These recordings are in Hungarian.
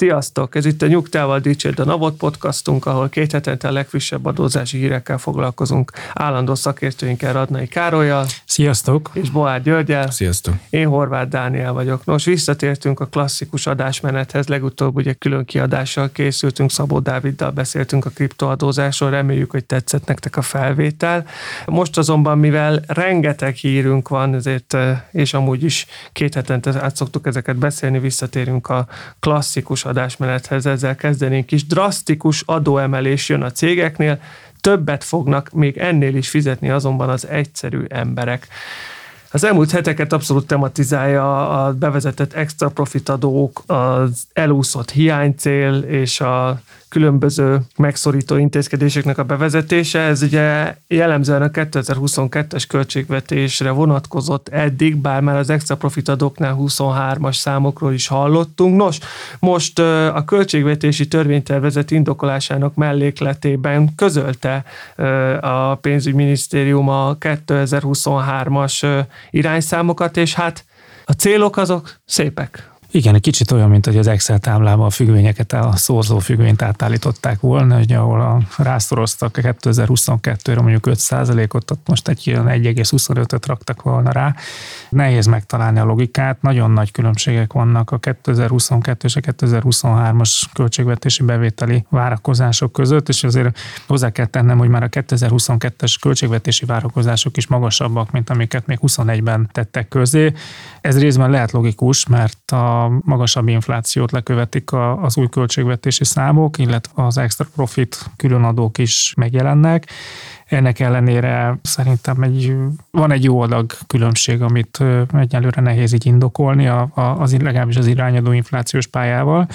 Sziasztok! Ez itt a Nyugtával Dicsérd a Navot podcastunk, ahol két hetente a legfrissebb adózási hírekkel foglalkozunk. Állandó szakértőinkkel Radnai Károlyjal Sziasztok! és Boár Györgyel. Sziasztok! Én Horváth Dániel vagyok. Nos, visszatértünk a klasszikus adásmenethez, legutóbb ugye külön kiadással készültünk, Szabó Dáviddal beszéltünk a kriptoadózásról, reméljük, hogy tetszett nektek a felvétel. Most azonban, mivel rengeteg hírünk van, ezért, eh, és amúgy is két hetente át szoktuk ezeket beszélni, visszatérünk a klasszikus adásmenethez, ezzel kezdenénk is. Drasztikus adóemelés jön a cégeknél, többet fognak még ennél is fizetni azonban az egyszerű emberek. Az elmúlt heteket abszolút tematizálja a bevezetett extra profit adók, az elúszott hiánycél és a különböző megszorító intézkedéseknek a bevezetése. Ez ugye jellemzően a 2022-es költségvetésre vonatkozott eddig, bár már az extra profit adóknál 23-as számokról is hallottunk. Nos, most a költségvetési törvénytervezet indokolásának mellékletében közölte a pénzügyminisztérium a 2023-as irányszámokat, és hát a célok azok szépek. Igen, egy kicsit olyan, mint hogy az Excel táblában a függvényeket, a szorzó függvényt átállították volna, hogy ahol a rászoroztak 2022-re mondjuk 5%-ot, ott most egy 1,25-öt raktak volna rá. Nehéz megtalálni a logikát, nagyon nagy különbségek vannak a 2022 és a 2023-as költségvetési bevételi várakozások között, és azért hozzá kell tennem, hogy már a 2022-es költségvetési várakozások is magasabbak, mint amiket még 21-ben tettek közé. Ez részben lehet logikus, mert a magasabb inflációt lekövetik az új költségvetési számok, illetve az extra profit különadók is megjelennek. Ennek ellenére szerintem egy, van egy jó adag különbség, amit egyelőre nehéz így indokolni, a, a, az legalábbis az irányadó inflációs pályával.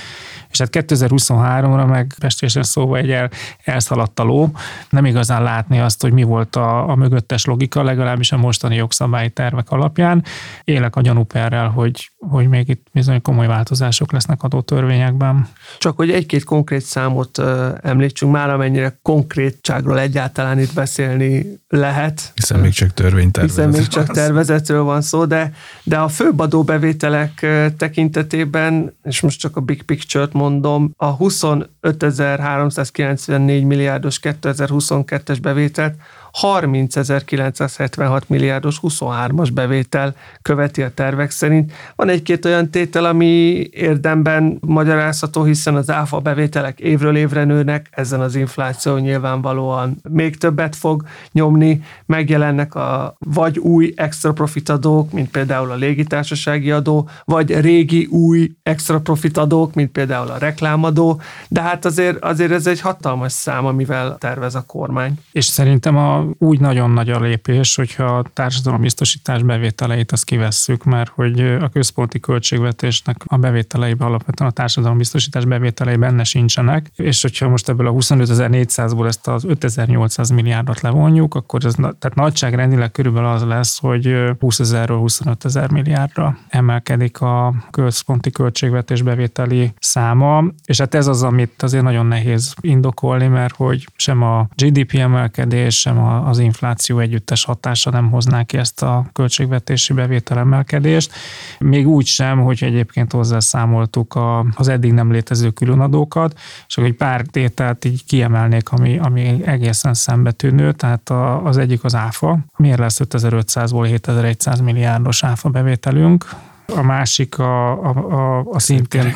És hát 2023-ra meg pestésen szóval egy el, elszaladt a ló. Nem igazán látni azt, hogy mi volt a, a mögöttes logika, legalábbis a mostani jogszabályi tervek alapján. Élek a gyanúperrel, hogy, hogy még itt bizony komoly változások lesznek adótörvényekben. Csak hogy egy-két konkrét számot említsünk már, amennyire konkrétságról egyáltalán itt beszélni lehet. Hiszen még csak törvénytervezet. Hiszen még csak tervezetről van szó, de, de a főbb adóbevételek tekintetében, és most csak a big picture-t mondom, a 25.394 milliárdos 2022-es bevételt 30.976 milliárdos 23-as bevétel követi a tervek szerint. Van egy-két olyan tétel, ami érdemben magyarázható, hiszen az áfa bevételek évről évre nőnek, ezen az infláció nyilvánvalóan még többet fog nyomni, megjelennek a vagy új extra profit adók, mint például a légitársasági adó, vagy régi új extra profit adók, mint például a reklámadó, de hát azért, azért ez egy hatalmas szám, amivel tervez a kormány. És szerintem a úgy nagyon nagy a lépés, hogyha a társadalombiztosítás bevételeit azt kivesszük, mert hogy a központi költségvetésnek a bevételeiben alapvetően a társadalombiztosítás bevételei benne sincsenek, és hogyha most ebből a 25.400-ból ezt az 5.800 milliárdot levonjuk, akkor ez tehát nagyságrendileg körülbelül az lesz, hogy 20 ezerről 25 ezer milliárdra emelkedik a központi költségvetés bevételi száma, és hát ez az, amit azért nagyon nehéz indokolni, mert hogy sem a GDP emelkedés, sem az infláció együttes hatása nem hozná ki ezt a költségvetési bevételemelkedést. Még úgy sem, hogy egyébként hozzászámoltuk a, az eddig nem létező különadókat, és egy pár tételt így kiemelnék, ami, ami egészen szembetűnő, tehát a, az egyik az áfa. Miért lesz 5500-ból 7100 milliárdos áfa bevételünk? A másik a, a, a, a, szintén,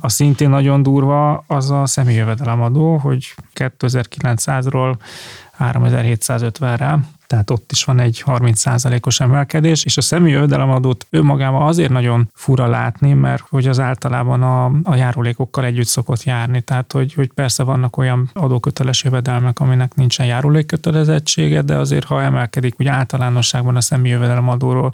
a szintén nagyon durva, az a személyjövedelemadó, hogy 2900-ról 3750-re, tehát ott is van egy 30%-os emelkedés, és a személyi jövedelemadót önmagában azért nagyon fura látni, mert hogy az általában a, a járulékokkal együtt szokott járni, tehát hogy, hogy persze vannak olyan adóköteles jövedelmek, aminek nincsen járulékkötelezettsége, de azért ha emelkedik, úgy általánosságban a személyi jövedelemadóról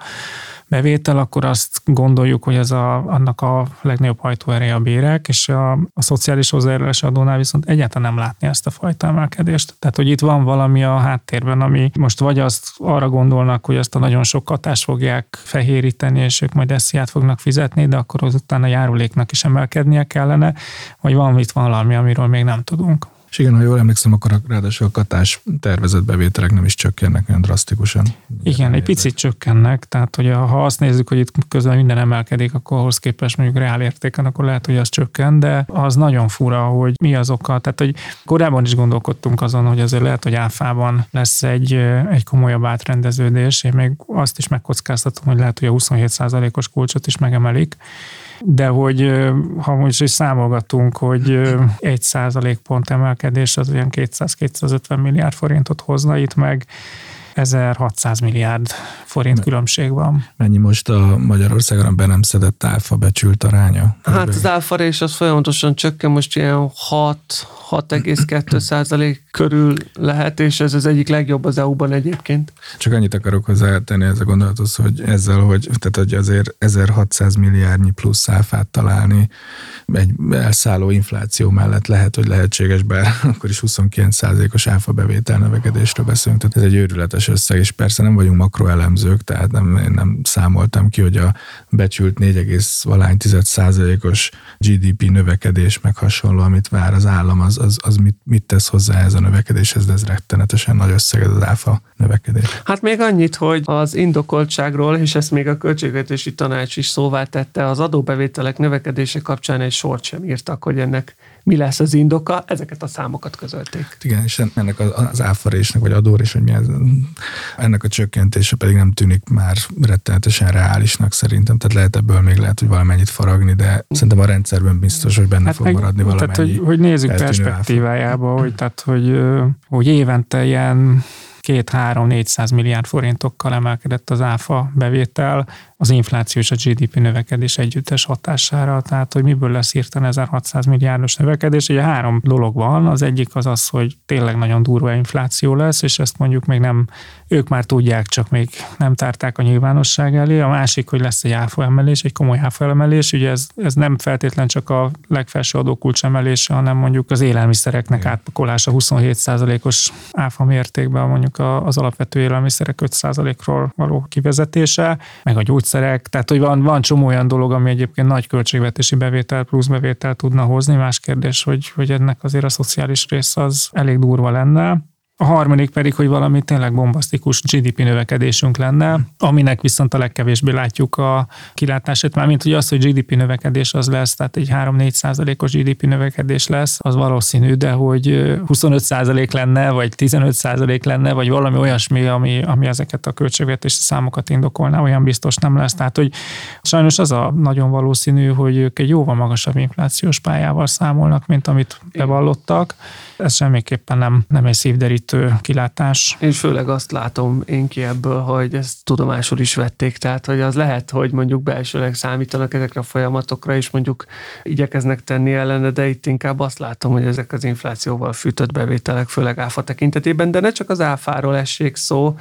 bevétel, akkor azt gondoljuk, hogy ez a, annak a legnagyobb hajtóereje a bérek, és a, a szociális hozzájárulási adónál viszont egyáltalán nem látni ezt a fajta emelkedést. Tehát, hogy itt van valami a háttérben, ami most vagy azt arra gondolnak, hogy ezt a nagyon sok hatást fogják fehéríteni, és ők majd esziát fognak fizetni, de akkor azután a járuléknak is emelkednie kellene, vagy van itt valami, amiről még nem tudunk. És igen, ha jól emlékszem, akkor a, ráadásul a katás tervezett bevételek nem is csökkennek olyan drasztikusan. Igen, egy picit csökkennek, tehát hogy ha azt nézzük, hogy itt közben minden emelkedik, akkor ahhoz képest mondjuk reál értéken, akkor lehet, hogy az csökken, de az nagyon fura, hogy mi az oka. Tehát, hogy korábban is gondolkodtunk azon, hogy azért lehet, hogy áfában lesz egy, egy komolyabb átrendeződés. Én még azt is megkockáztatom, hogy lehet, hogy a 27%-os kulcsot is megemelik de hogy ha most is számolgatunk, hogy egy százalékpont emelkedés az olyan 200-250 milliárd forintot hozna itt meg, 1600 milliárd forint különbség van. Mennyi most a Magyarországon be nem szedett áfa becsült aránya? Hát az áfa és az folyamatosan csökken, most ilyen 6, 6,2 százalék körül lehet, és ez az egyik legjobb az EU-ban egyébként. Csak annyit akarok hozzátenni ez a gondolathoz, hogy ezzel, hogy, tehát, hogy azért 1600 milliárdnyi plusz áfát találni egy elszálló infláció mellett lehet, hogy lehetséges, bár akkor is 29 százalékos áfa bevétel növekedésről beszélünk. Tehát ez egy őrületes összeg, és persze nem vagyunk makroelemzők, tehát nem, én nem számoltam ki, hogy a becsült 4,1 százalékos GDP növekedés meg hasonló, amit vár az állam, az, az, az mit, mit tesz hozzá ez a növekedéshez, de ez rettenetesen nagy összeg ez az áfa növekedés. Hát még annyit, hogy az indokoltságról, és ezt még a költségvetési tanács is szóvá tette, az adóbevételek növekedése kapcsán egy sort sem írtak, hogy ennek mi lesz az indoka, ezeket a számokat közölték. Igen, és ennek az áfarésnek, vagy adórés, hogy mi ez, ennek a csökkentése pedig nem tűnik már rettenetesen reálisnak szerintem, tehát lehet ebből még lehet, hogy valamennyit faragni, de szerintem a rendszerben biztos, hogy benne hát fog meg, maradni valamennyi. Tehát, hogy, hogy nézzük perspektívájába, hogy, tehát, hogy, hogy évente ilyen két-három-négyszáz milliárd forintokkal emelkedett az áfa bevétel, az infláció és a GDP növekedés együttes hatására, tehát hogy miből lesz hirtelen 1600 milliárdos növekedés. Ugye három dolog van, az egyik az az, hogy tényleg nagyon durva infláció lesz, és ezt mondjuk még nem, ők már tudják, csak még nem tárták a nyilvánosság elé. A másik, hogy lesz egy áfa emelés, egy komoly áfa emelés, ugye ez, ez nem feltétlen csak a legfelső adókulcs emelése, hanem mondjuk az élelmiszereknek átpakolása 27%-os áfa mértékben, mondjuk az alapvető élelmiszerek 5%-ról való kivezetése, meg a gyógyszer gyógyszerek, tehát hogy van, van csomó olyan dolog, ami egyébként nagy költségvetési bevétel plusz bevétel tudna hozni. Más kérdés, hogy, hogy ennek azért a szociális rész az elég durva lenne. A harmadik pedig, hogy valami tényleg bombasztikus GDP növekedésünk lenne, aminek viszont a legkevésbé látjuk a kilátását, mármint hogy az, hogy GDP növekedés az lesz, tehát egy 3-4 százalékos GDP növekedés lesz, az valószínű, de hogy 25 százalék lenne, vagy 15 százalék lenne, vagy valami olyasmi, ami, ami ezeket a költségvetési számokat indokolná, olyan biztos nem lesz. Tehát, hogy sajnos az a nagyon valószínű, hogy ők egy jóval magasabb inflációs pályával számolnak, mint amit bevallottak. Ez semmiképpen nem, nem egy szívderítő kielégítő kilátás. Én főleg azt látom én ki ebből, hogy ezt tudomásul is vették, tehát hogy az lehet, hogy mondjuk belsőleg számítanak ezekre a folyamatokra, és mondjuk igyekeznek tenni ellene, de itt inkább azt látom, hogy ezek az inflációval fűtött bevételek, főleg áfa tekintetében, de ne csak az áfáról essék szó,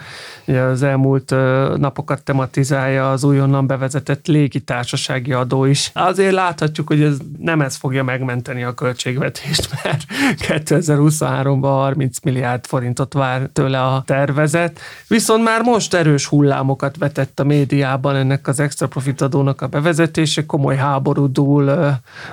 ugye az elmúlt napokat tematizálja az újonnan bevezetett légitársasági adó is. Azért láthatjuk, hogy ez nem ez fogja megmenteni a költségvetést, mert 2023-ban 30 milliárd forintot vár tőle a tervezet, viszont már most erős hullámokat vetett a médiában ennek az extra profit adónak a bevezetése, komoly háború dúl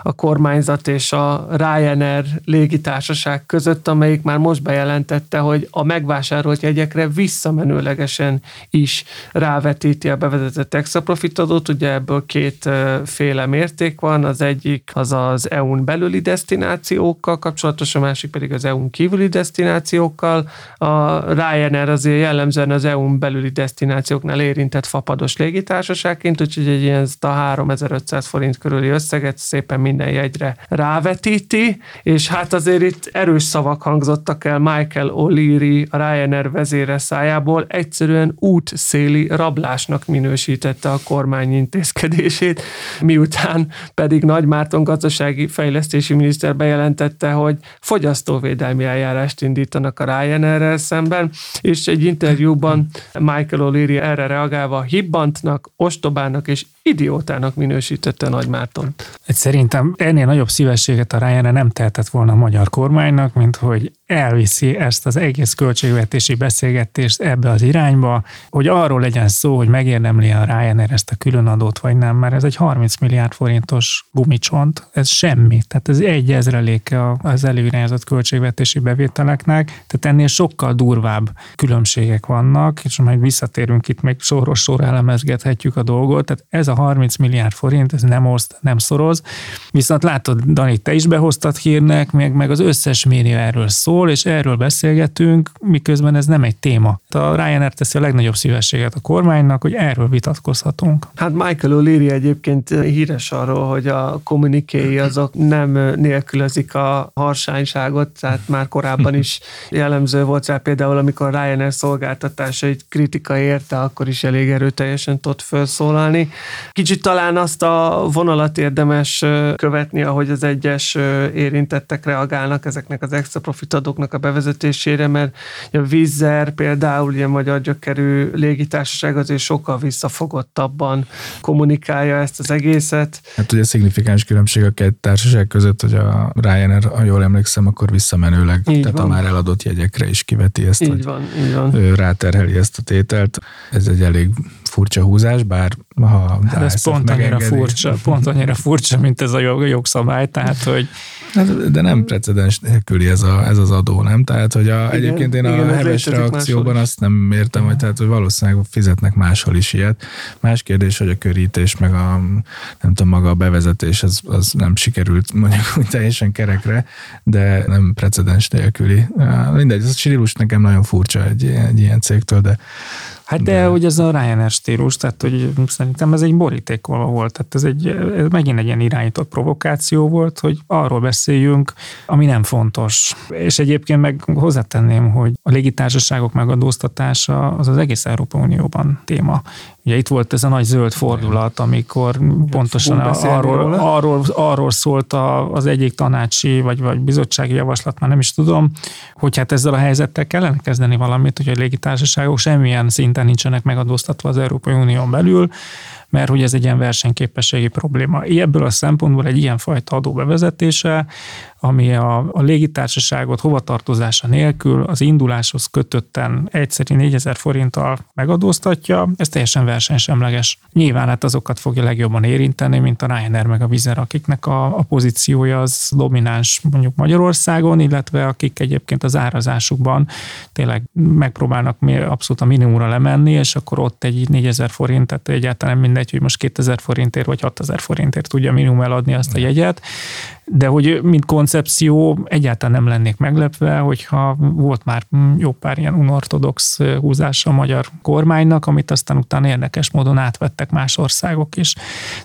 a kormányzat és a Ryanair légitársaság között, amelyik már most bejelentette, hogy a megvásárolt jegyekre visszamenőlegesen is rávetíti a bevezetett extra profit adót, ugye ebből két féle mérték van, az egyik az az EU-n belüli destinációkkal kapcsolatos, a másik pedig az EU-n kívüli destinációkkal, Szóval a Ryanair azért jellemzően az EU-n belüli destinációknál érintett fapados légitársaságként, úgyhogy egy ilyen a 3500 forint körüli összeget szépen minden jegyre rávetíti, és hát azért itt erős szavak hangzottak el Michael O'Leary, a Ryanair vezére szájából, egyszerűen útszéli rablásnak minősítette a kormány intézkedését, miután pedig Nagy Márton gazdasági fejlesztési miniszter bejelentette, hogy fogyasztóvédelmi eljárást indítanak a Ryanair Ryanair-rel szemben, és egy interjúban Michael O'Leary erre reagálva hibbantnak, ostobának és idiótának minősítette Nagy Márton. Szerintem ennél nagyobb szívességet a Ryanair nem tehetett volna a magyar kormánynak, mint hogy elviszi ezt az egész költségvetési beszélgetést ebbe az irányba, hogy arról legyen szó, hogy megérdemli a Ryanair ezt a különadót, vagy nem, mert ez egy 30 milliárd forintos gumicsont, ez semmi. Tehát ez egy ezreléke az előirányzott költségvetési bevételeknek, tehát ennél sokkal durvább különbségek vannak, és majd visszatérünk itt, még soros sor elemezgethetjük a dolgot, tehát ez a 30 milliárd forint, ez nem oszt, nem szoroz, viszont látod, Dani, te is behoztad hírnek, meg, meg az összes média erről szól, és erről beszélgetünk, miközben ez nem egy téma. A Ryanair teszi a legnagyobb szívességet a kormánynak, hogy erről vitatkozhatunk. Hát Michael O'Leary egyébként híres arról, hogy a kommunikéi azok nem nélkülözik a harsányságot, tehát már korábban is jellemző volt rá például, amikor Ryanair szolgáltatásait kritika érte, akkor is elég erőteljesen tudott felszólalni. Kicsit talán azt a vonalat érdemes követni, ahogy az egyes érintettek reagálnak ezeknek az extra profitadóknak a bevezetésére, mert a Vizzer például ilyen magyar gyökerű légitársaság azért sokkal visszafogottabban kommunikálja ezt az egészet. Hát ugye szignifikáns különbség a két társaság között, hogy a Ryanair, ha jól emlékszem, akkor visszamenőleg, így tehát van. a már eladott jegyekre is kiveti ezt, így van, így van. Ráterheli ezt a tételt. Ez egy elég furcsa húzás, bár ha hát ez pont annyira, furcsa, pont annyira furcsa, mint ez a jog, jogszabály, tehát hogy... Hát, de nem precedens nélküli ez, a, ez az adó, nem? Tehát, hogy a, igen, egyébként én igen, a heves reakcióban azt nem értem, hogy, tehát, hogy valószínűleg fizetnek máshol is ilyet. Más kérdés, hogy a körítés, meg a nem tudom, maga a bevezetés, az, az nem sikerült mondjuk úgy teljesen kerekre, de nem precedens nélküli. Mindegy, ez a stílus nekem nagyon furcsa egy, egy ilyen cégtől, de Hát de, de hogy ez a Ryanair stílus, tehát hogy szerintem ez egy borítékolva volt, tehát ez, egy, ez megint egy ilyen irányított provokáció volt, hogy arról beszéljünk, ami nem fontos. És egyébként meg hozzátenném, hogy a légitársaságok megadóztatása az az egész Európa Unióban téma. Ugye itt volt ez a nagy zöld fordulat, amikor pontosan arról, arról, arról szólt az egyik tanácsi vagy, vagy bizottsági javaslat, már nem is tudom, hogy hát ezzel a helyzettel kellene kezdeni valamit, hogy a légitársaságok semmilyen szinten nincsenek megadóztatva az Európai Unión belül, mert hogy ez egy ilyen versenyképességi probléma. Ebből a szempontból egy ilyen fajta adó bevezetése ami a, a légitársaságot hovatartozása nélkül az induláshoz kötötten egyszerű 4000 forinttal megadóztatja, ez teljesen versenysemleges. Nyilván hát azokat fogja legjobban érinteni, mint a Ryanair meg a Vizer, akiknek a, a pozíciója az domináns mondjuk Magyarországon, illetve akik egyébként az árazásukban tényleg megpróbálnak abszolút a minimumra lemenni, és akkor ott egy 4000 forint, tehát egyáltalán mindegy, hogy most 2000 forintért vagy 6000 forintért tudja minimum eladni azt a jegyet de hogy mint koncepció egyáltalán nem lennék meglepve, hogyha volt már jó pár ilyen unortodox húzása a magyar kormánynak, amit aztán utána érdekes módon átvettek más országok is.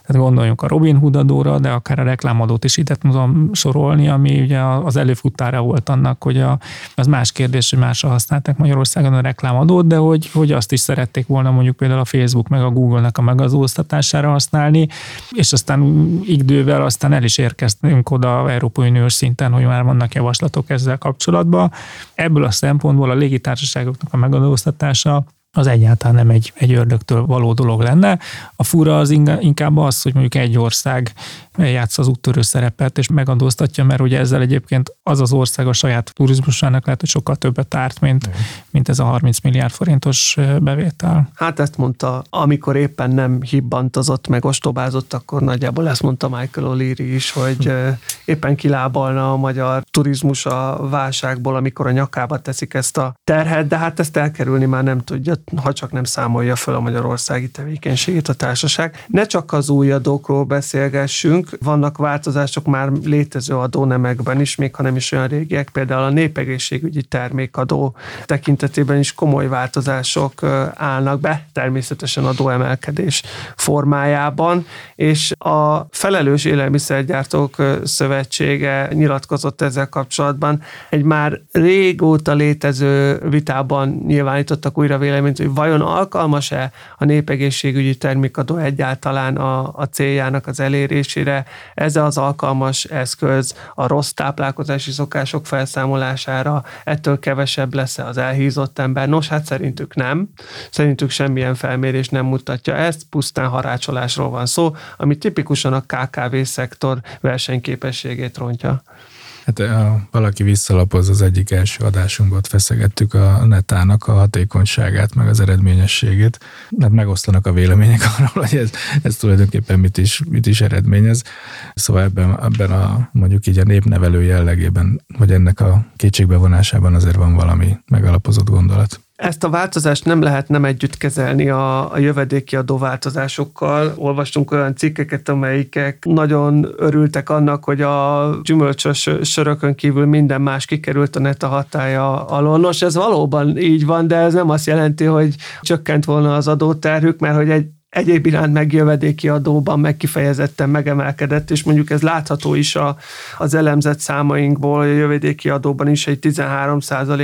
Tehát gondoljunk a Robin Hood adóra, de akár a reklámadót is ide tudom sorolni, ami ugye az előfutára volt annak, hogy a, az más kérdés, hogy másra használták Magyarországon a reklámadót, de hogy, hogy azt is szerették volna mondjuk például a Facebook meg a Google-nek a megazóztatására használni, és aztán idővel aztán el is érkeztünk oda Európai Uniós szinten, hogy már vannak javaslatok ezzel kapcsolatban. Ebből a szempontból a légitársaságoknak a megadóztatása az egyáltalán nem egy, egy ördögtől való dolog lenne. A fura az inkább az, hogy mondjuk egy ország játsz az úttörő szerepet, és megadóztatja, mert ugye ezzel egyébként az az ország a saját turizmusának lehet, hogy sokkal többet árt, mint, mint ez a 30 milliárd forintos bevétel. Hát ezt mondta, amikor éppen nem hibbantozott, meg ostobázott, akkor nagyjából ezt mondta Michael O'Leary is, hogy éppen kilábalna a magyar turizmus a válságból, amikor a nyakába teszik ezt a terhet, de hát ezt elkerülni már nem tudja, ha csak nem számolja fel a magyarországi tevékenységét a társaság. Ne csak az új adókról beszélgessünk, vannak változások már létező adónemekben is, még ha nem is olyan régiek, például a népegészségügyi termékadó tekintetében is komoly változások állnak be, természetesen adóemelkedés formájában, és a Felelős Élelmiszergyártók Szövetsége nyilatkozott ezzel kapcsolatban. Egy már régóta létező vitában nyilvánítottak újra véleményt, valamint hogy vajon alkalmas-e a népegészségügyi termékadó egyáltalán a, a céljának az elérésére, ez az alkalmas eszköz a rossz táplálkozási szokások felszámolására, ettől kevesebb lesz az elhízott ember. Nos, hát szerintük nem. Szerintük semmilyen felmérés nem mutatja ezt, pusztán harácsolásról van szó, ami tipikusan a KKV szektor versenyképességét rontja. Hát ha valaki visszalapoz az egyik első adásunkban, ott feszegettük a netának a hatékonyságát, meg az eredményességét. Hát megosztanak a vélemények arról, hogy ez, ez tulajdonképpen mit is, mit is eredményez. Szóval ebben, ebben a mondjuk így a népnevelő jellegében, vagy ennek a kétségbevonásában azért van valami megalapozott gondolat. Ezt a változást nem lehet nem együtt kezelni a, a jövedéki adó változásokkal. Olvastunk olyan cikkeket, amelyikek nagyon örültek annak, hogy a gyümölcsös sörökön kívül minden más kikerült a neta hatája alól. Nos, ez valóban így van, de ez nem azt jelenti, hogy csökkent volna az adóterhük, mert hogy egy egyéb iránt meg jövedéki adóban meg kifejezetten megemelkedett, és mondjuk ez látható is a, az elemzett számainkból, a jövedéki adóban is egy 13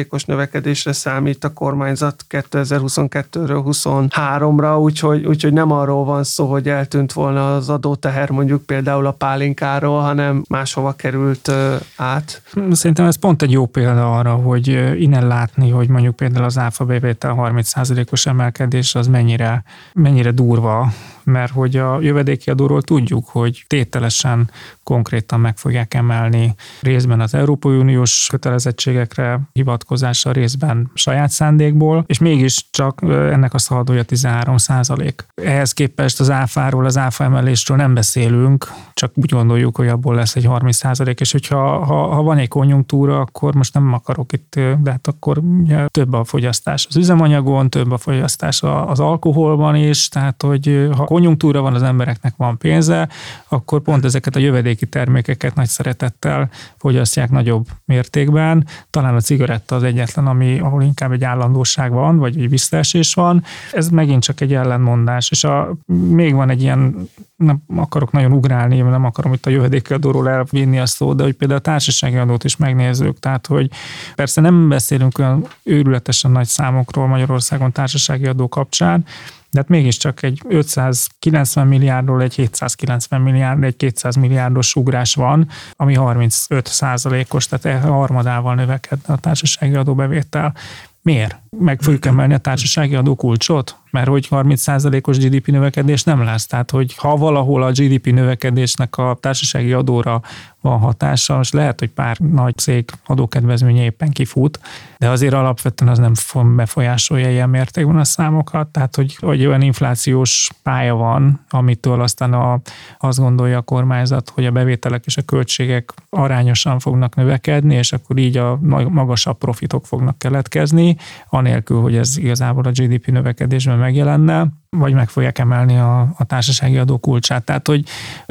os növekedésre számít a kormányzat 2022-ről 23-ra, úgyhogy, úgyhogy nem arról van szó, hogy eltűnt volna az adóteher mondjuk például a pálinkáról, hanem máshova került át. Szerintem ez pont egy jó példa arra, hogy innen látni, hogy mondjuk például az áfa bevétel 30%-os emelkedés az mennyire, mennyire durva durva, mert hogy a jövedéki adóról tudjuk, hogy tételesen konkrétan meg fogják emelni részben az Európai Uniós kötelezettségekre hivatkozása, részben saját szándékból, és mégis csak ennek a szaladója 13 százalék. Ehhez képest az áfáról, az áfa emelésről nem beszélünk, csak úgy gondoljuk, hogy abból lesz egy 30 százalék, és hogyha ha, ha van egy konjunktúra, akkor most nem akarok itt, de hát akkor ugye, több a fogyasztás az üzemanyagon, több a fogyasztás az alkoholban is, tehát hogy ha konjunktúra van, az embereknek van pénze, akkor pont ezeket a jövedéki termékeket nagy szeretettel fogyasztják nagyobb mértékben. Talán a cigaretta az egyetlen, ami, ahol inkább egy állandóság van, vagy egy visszaesés van. Ez megint csak egy ellenmondás. És a, még van egy ilyen, nem akarok nagyon ugrálni, nem akarom itt a jövedéki adóról elvinni a szót, de hogy például a társasági adót is megnézzük. Tehát, hogy persze nem beszélünk olyan őrületesen nagy számokról Magyarországon társasági adó kapcsán, de hát mégiscsak egy 590 milliárdról egy 790 milliárd, egy 200 milliárdos ugrás van, ami 35 százalékos, tehát e harmadával növekedne a társasági adóbevétel. Miért? Meg fogjuk emelni a társasági adókulcsot? Mert hogy 30%-os GDP növekedés nem lesz. Tehát, hogy ha valahol a GDP növekedésnek a társasági adóra van hatása, most lehet, hogy pár nagy cég adókedvezménye éppen kifut, de azért alapvetően az nem befolyásolja ilyen mértékben a számokat, tehát hogy, hogy olyan inflációs pálya van, amitől aztán a, azt gondolja a kormányzat, hogy a bevételek és a költségek arányosan fognak növekedni, és akkor így a magasabb profitok fognak keletkezni, anélkül, hogy ez igazából a GDP növekedésben megjelenne vagy meg fogják emelni a, a társasági adó kulcsát. Tehát, hogy,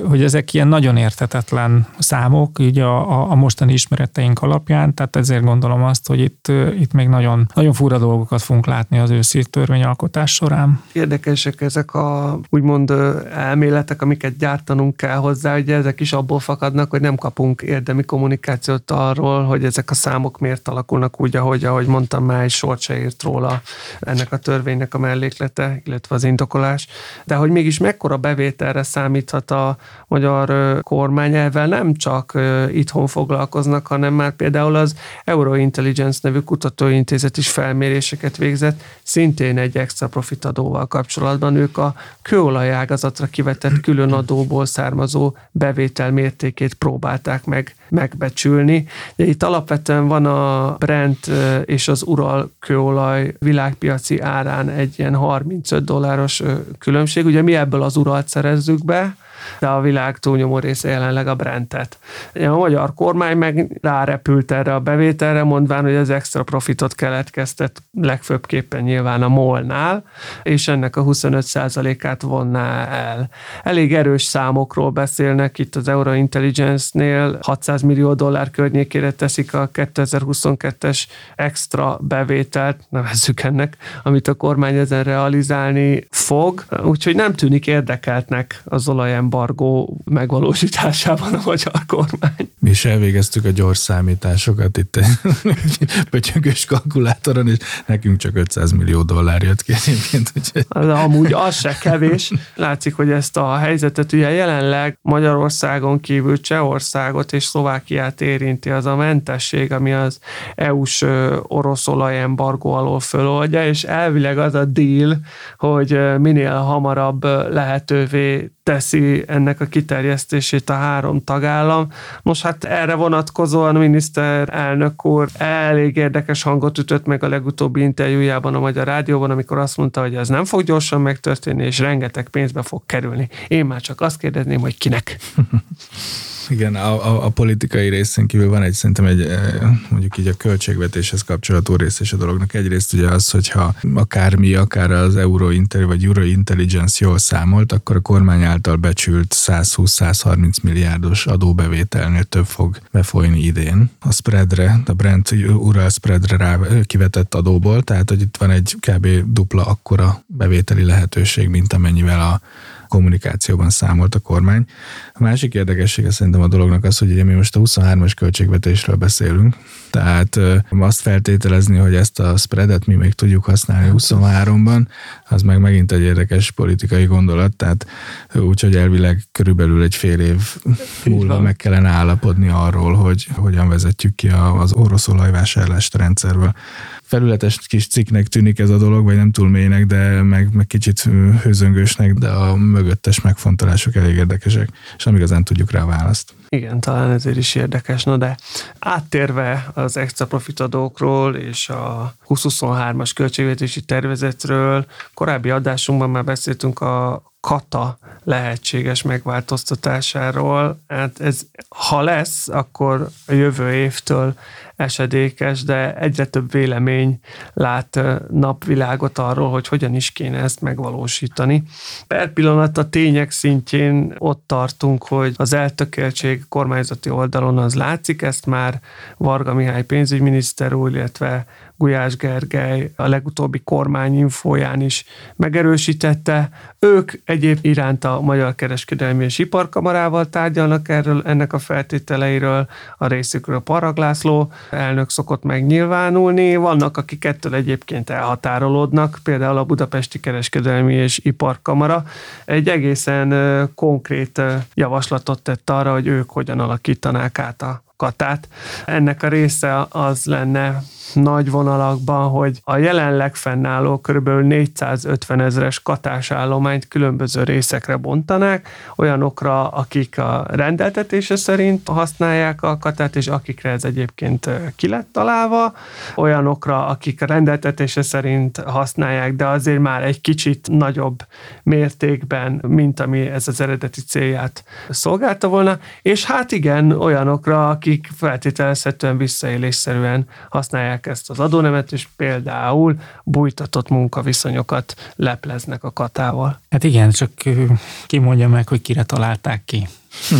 hogy ezek ilyen nagyon értetetlen számok, így a, a mostani ismereteink alapján, tehát ezért gondolom azt, hogy itt, itt még nagyon, nagyon fura dolgokat fogunk látni az őszi törvényalkotás során. Érdekesek ezek a úgymond elméletek, amiket gyártanunk kell hozzá, hogy ezek is abból fakadnak, hogy nem kapunk érdemi kommunikációt arról, hogy ezek a számok miért alakulnak úgy, ahogy, ahogy mondtam, már egy sort se írt róla ennek a törvénynek a melléklete, illetve az indokolás, de hogy mégis mekkora bevételre számíthat a magyar kormány, ezzel nem csak itthon foglalkoznak, hanem már például az Eurointelligence nevű kutatóintézet is felméréseket végzett, szintén egy extra profit adóval kapcsolatban. Ők a kőolajágazatra kivetett külön adóból származó bevétel mértékét próbálták meg megbecsülni. De itt alapvetően van a Brent és az Ural kőolaj világpiaci árán egy ilyen 35 dolláros különbség. Ugye mi ebből az Uralt szerezzük be, de a világ túlnyomó része jelenleg a Brentet. A magyar kormány meg rárepült erre a bevételre, mondván, hogy az extra profitot keletkeztet legfőbbképpen nyilván a molnál, és ennek a 25%-át vonná el. Elég erős számokról beszélnek itt az Eurointelligence-nél, 600 millió dollár környékére teszik a 2022-es extra bevételt, nevezzük ennek, amit a kormány ezen realizálni fog, úgyhogy nem tűnik érdekeltnek az olajem embargó megvalósításában a magyar kormány. Mi is elvégeztük a gyors számításokat itt pötyögös kalkulátoron, és nekünk csak 500 millió dollár jött ki egyébként. De amúgy az se kevés. Látszik, hogy ezt a helyzetet ugye jelenleg Magyarországon kívül Csehországot és Szlovákiát érinti az a mentesség, ami az EU-s orosz olajembargó alól föloldja, és elvileg az a deal, hogy minél hamarabb lehetővé teszi ennek a kiterjesztését a három tagállam. Most hát erre vonatkozóan a miniszterelnök úr elég érdekes hangot ütött meg a legutóbbi interjújában a Magyar Rádióban, amikor azt mondta, hogy ez nem fog gyorsan megtörténni, és rengeteg pénzbe fog kerülni. Én már csak azt kérdezném, hogy kinek. Igen, a, a, a politikai részén kívül van egy, szerintem egy, eh, mondjuk így a költségvetéshez kapcsolatú rész és a dolognak. Egyrészt ugye az, hogyha akár mi, akár az Euro Inter vagy Euro Intelligence jól számolt, akkor a kormány által becsült 120-130 milliárdos adóbevételnél több fog befolyni idén. A spreadre, a Brent Ural spreadre rá kivetett adóból, tehát hogy itt van egy kb. dupla akkora bevételi lehetőség, mint amennyivel a kommunikációban számolt a kormány. A másik érdekessége szerintem a dolognak az, hogy ugye mi most a 23-as költségvetésről beszélünk, tehát azt feltételezni, hogy ezt a spreadet mi még tudjuk használni 23-ban, az meg megint egy érdekes politikai gondolat, tehát úgyhogy elvileg körülbelül egy fél év múlva meg kellene állapodni arról, hogy hogyan vezetjük ki az orosz olajvásárlást a rendszerből. Felületes kis cikknek tűnik ez a dolog, vagy nem túl mélynek, de meg, meg kicsit hőzöngősnek, de a mögöttes megfontolások elég érdekesek, és nem igazán tudjuk rá választ. Igen, talán ezért is érdekes, no de áttérve az extra profitadókról és a 2023-as költségvetési tervezetről, korábbi adásunkban már beszéltünk a kata lehetséges megváltoztatásáról. Hát ez, ha lesz, akkor a jövő évtől esedékes, de egyre több vélemény lát napvilágot arról, hogy hogyan is kéne ezt megvalósítani. Per pillanat a tények szintjén ott tartunk, hogy az eltökéltség kormányzati oldalon az látszik, ezt már Varga Mihály pénzügyminiszter úr, illetve Gulyás Gergely a legutóbbi kormányinfóján is megerősítette. Ők egyéb iránt a Magyar Kereskedelmi és Iparkamarával tárgyalnak erről, ennek a feltételeiről, a részükről Paraglászló elnök szokott megnyilvánulni. Vannak, akik ettől egyébként elhatárolódnak, például a Budapesti Kereskedelmi és Iparkamara egy egészen konkrét javaslatot tett arra, hogy ők hogyan alakítanák át a katát. Ennek a része az lenne nagy vonalakban, hogy a jelenleg fennálló kb. 450 ezeres katásállományt különböző részekre bontanák, olyanokra, akik a rendeltetése szerint használják a katát, és akikre ez egyébként ki lett találva, olyanokra, akik a rendeltetése szerint használják, de azért már egy kicsit nagyobb mértékben, mint ami ez az eredeti célját szolgálta volna, és hát igen, olyanokra, akik feltételezhetően visszaélésszerűen használják használják ezt az adónemet, és például bújtatott munkaviszonyokat lepleznek a katával. Hát igen, csak ki mondja meg, hogy kire találták ki. Hm.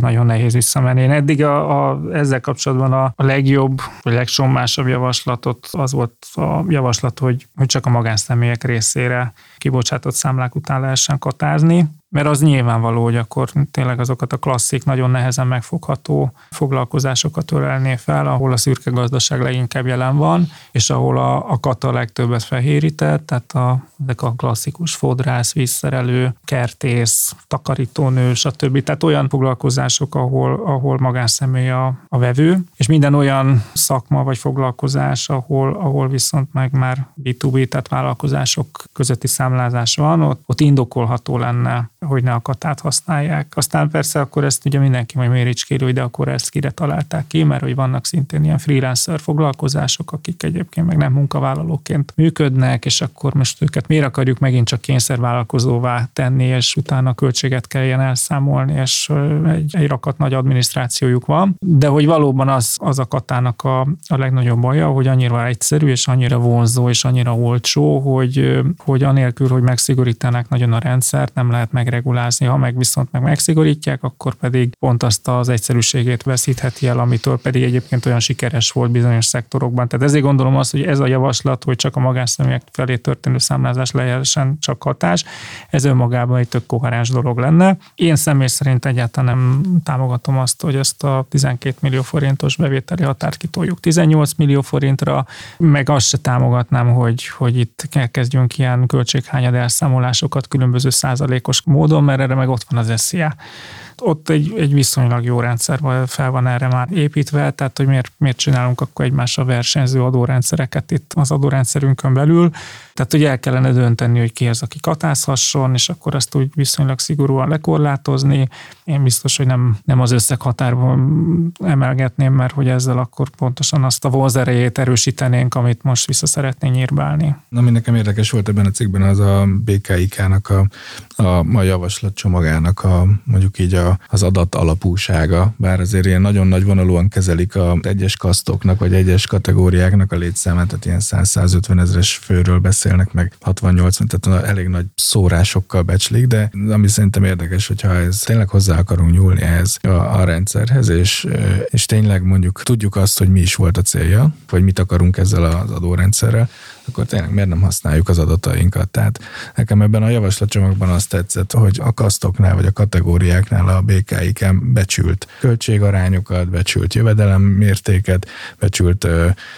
Nagyon nehéz visszamenni. Én eddig a, a, ezzel kapcsolatban a, a legjobb, vagy legsommásabb javaslatot az volt a javaslat, hogy, hogy csak a magánszemélyek részére kibocsátott számlák után lehessen katázni mert az nyilvánvaló, hogy akkor tényleg azokat a klasszik, nagyon nehezen megfogható foglalkozásokat ölelné fel, ahol a szürke gazdaság leginkább jelen van, és ahol a, a kata legtöbbet fehérített, tehát a, ezek a klasszikus fodrász, vízszerelő, kertész, takarítónő, stb. Tehát olyan foglalkozások, ahol, ahol magánszemély a, a vevő, és minden olyan szakma vagy foglalkozás, ahol, ahol viszont meg már B2B, tehát vállalkozások közötti számlázás van, ott, ott indokolható lenne hogy ne a katát használják. Aztán persze akkor ezt ugye mindenki majd méricskérő, hogy de akkor ezt kire találták ki, mert hogy vannak szintén ilyen freelancer foglalkozások, akik egyébként meg nem munkavállalóként működnek, és akkor most őket miért akarjuk megint csak kényszervállalkozóvá tenni, és utána költséget kelljen elszámolni, és egy, egy rakat nagy adminisztrációjuk van. De hogy valóban az, az a katának a, a legnagyobb baja, hogy annyira egyszerű, és annyira vonzó, és annyira olcsó, hogy, hogy anélkül, hogy megszigorítanák nagyon a rendszert, nem lehet meg megregulázni. Ha meg viszont meg megszigorítják, akkor pedig pont azt az egyszerűségét veszítheti el, amitől pedig egyébként olyan sikeres volt bizonyos szektorokban. Tehát ezért gondolom azt, hogy ez a javaslat, hogy csak a magánszemélyek felé történő számlázás lehessen csak hatás, ez önmagában egy tök koherens dolog lenne. Én személy szerint egyáltalán nem támogatom azt, hogy ezt a 12 millió forintos bevételi határt kitoljuk 18 millió forintra, meg azt se támogatnám, hogy, hogy itt kezdjünk ilyen költséghányad elszámolásokat különböző százalékos módon, mert erre meg ott van az SZIA ott egy, egy viszonylag jó rendszer fel van erre már építve, tehát hogy miért, miért csinálunk akkor egymásra versenyző adórendszereket itt az adórendszerünkön belül. Tehát, hogy el kellene dönteni, hogy ki az, aki katázhasson, és akkor ezt úgy viszonylag szigorúan lekorlátozni. Én biztos, hogy nem, nem az összeghatárban emelgetném, mert hogy ezzel akkor pontosan azt a vonzerejét erősítenénk, amit most vissza szeretnénk nyírbálni. Ami nekem érdekes volt ebben a cikkben, az a BKIK-nak a, a, a javaslatcsomagának a mondjuk így a az adat alapúsága, bár azért ilyen nagyon nagy vonalúan kezelik a egyes kasztoknak, vagy egyes kategóriáknak a létszámát, tehát ilyen 100-150 ezeres főről beszélnek, meg 60-80, tehát elég nagy szórásokkal becslik, de ami szerintem érdekes, hogyha ez tényleg hozzá akarunk nyúlni ehhez a, a rendszerhez, és, és tényleg mondjuk tudjuk azt, hogy mi is volt a célja, vagy mit akarunk ezzel az adórendszerrel, akkor tényleg miért nem használjuk az adatainkat? Tehát nekem ebben a javaslatcsomagban azt tetszett, hogy a kasztoknál vagy a kategóriáknál a BKIK becsült költségarányokat, becsült jövedelem mértéket, becsült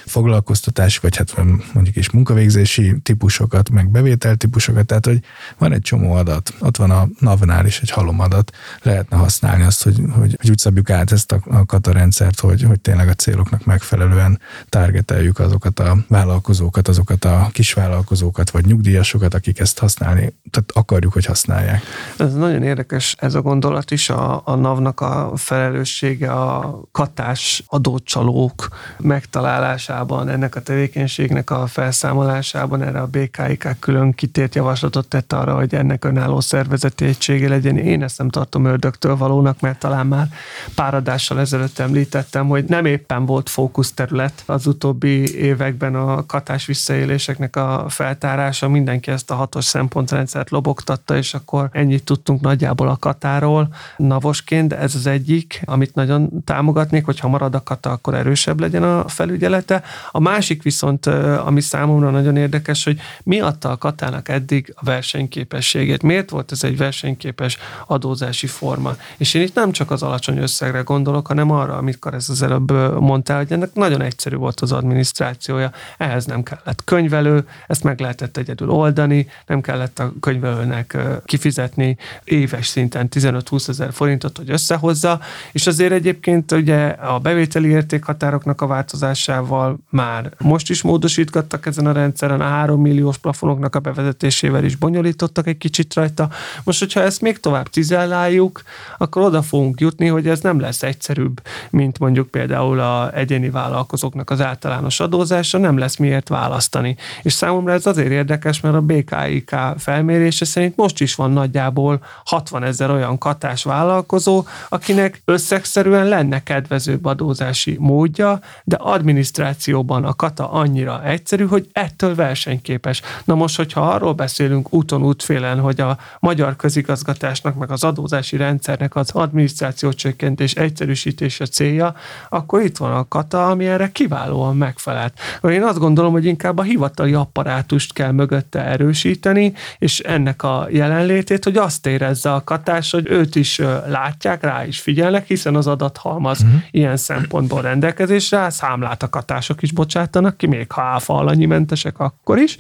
foglalkoztatási, vagy hát mondjuk is munkavégzési típusokat, meg bevételtípusokat, tehát hogy van egy csomó adat, ott van a NAV-nál is egy halomadat, lehetne használni azt, hogy, hogy, hogy úgy szabjuk át ezt a, a kata hogy, hogy tényleg a céloknak megfelelően targeteljük azokat a vállalkozókat, azokat a kisvállalkozókat vagy nyugdíjasokat, akik ezt használni, tehát akarjuk, hogy használják. Ez nagyon érdekes ez a gondolat is, a, a NAV-nak a felelőssége a katás adócsalók megtalálásában, ennek a tevékenységnek a felszámolásában, erre a BKIK külön kitért javaslatot tett arra, hogy ennek önálló szervezeti egysége legyen. Én ezt nem tartom ördögtől valónak, mert talán már pár adással ezelőtt említettem, hogy nem éppen volt fókuszterület az utóbbi években a katás visszaélés visszaéléseknek a feltárása, mindenki ezt a hatos szempontrendszert lobogtatta, és akkor ennyit tudtunk nagyjából a katáról navosként, ez az egyik, amit nagyon támogatnék, hogyha marad a kata, akkor erősebb legyen a felügyelete. A másik viszont, ami számomra nagyon érdekes, hogy mi adta a katának eddig a versenyképességét, miért volt ez egy versenyképes adózási forma. És én itt nem csak az alacsony összegre gondolok, hanem arra, amikor ez az előbb mondtál, hogy ennek nagyon egyszerű volt az adminisztrációja, ehhez nem kellett könyvelő, ezt meg lehetett egyedül oldani, nem kellett a könyvelőnek kifizetni éves szinten 15-20 ezer forintot, hogy összehozza, és azért egyébként ugye a bevételi értékhatároknak a változásával már most is módosítgattak ezen a rendszeren, a 3 milliós plafonoknak a bevezetésével is bonyolítottak egy kicsit rajta. Most, hogyha ezt még tovább cizelláljuk, akkor oda fogunk jutni, hogy ez nem lesz egyszerűbb, mint mondjuk például a egyéni vállalkozóknak az általános adózása, nem lesz miért választani. És számomra ez azért érdekes, mert a BKIK felmérése szerint most is van nagyjából 60 ezer olyan katás vállalkozó, akinek összegszerűen lenne kedvezőbb adózási módja, de adminisztrációban a kata annyira egyszerű, hogy ettől versenyképes. Na most, hogyha arról beszélünk úton útfélen, hogy a magyar közigazgatásnak meg az adózási rendszernek az adminisztráció csökkentés egyszerűsítése célja, akkor itt van a kata, ami erre kiválóan megfelelt. Én azt gondolom, hogy inkább a hivatali apparátust kell mögötte erősíteni, és ennek a jelenlétét, hogy azt érezze a katás, hogy őt is látják, rá is figyelnek, hiszen az adathalmaz uh-huh. ilyen szempontból rendelkezésre, számlát a katások is bocsátanak ki, még ha áfa alanyi mentesek akkor is.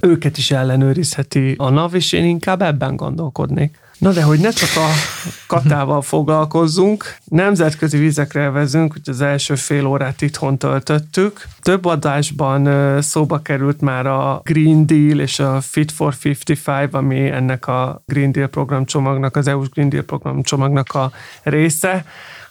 Őket is ellenőrizheti a NAV, és én inkább ebben gondolkodnék. Na de hogy ne csak a katával foglalkozzunk, nemzetközi vizekre vezünk, hogy az első fél órát itthon töltöttük. Több adásban szóba került már a Green Deal és a Fit for 55, ami ennek a Green Deal programcsomagnak, az EU-s Green Deal programcsomagnak a része.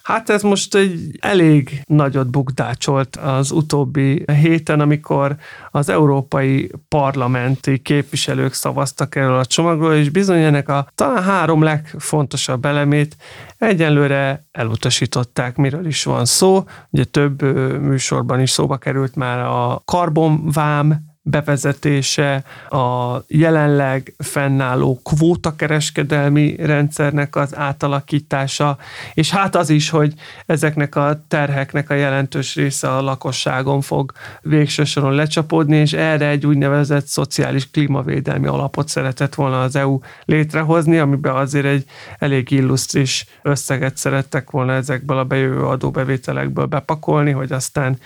Hát ez most egy elég nagyot bukdácsolt az utóbbi héten, amikor az európai parlamenti képviselők szavaztak erről a csomagról, és bizony ennek a talán három legfontosabb elemét egyenlőre elutasították, miről is van szó. Ugye több műsorban is szóba került már a karbonvám bevezetése, a jelenleg fennálló kvótakereskedelmi rendszernek az átalakítása, és hát az is, hogy ezeknek a terheknek a jelentős része a lakosságon fog végső soron lecsapódni, és erre egy úgynevezett szociális klímavédelmi alapot szeretett volna az EU létrehozni, amiben azért egy elég illusztris összeget szerettek volna ezekből a bejövő adóbevételekből bepakolni, hogy aztán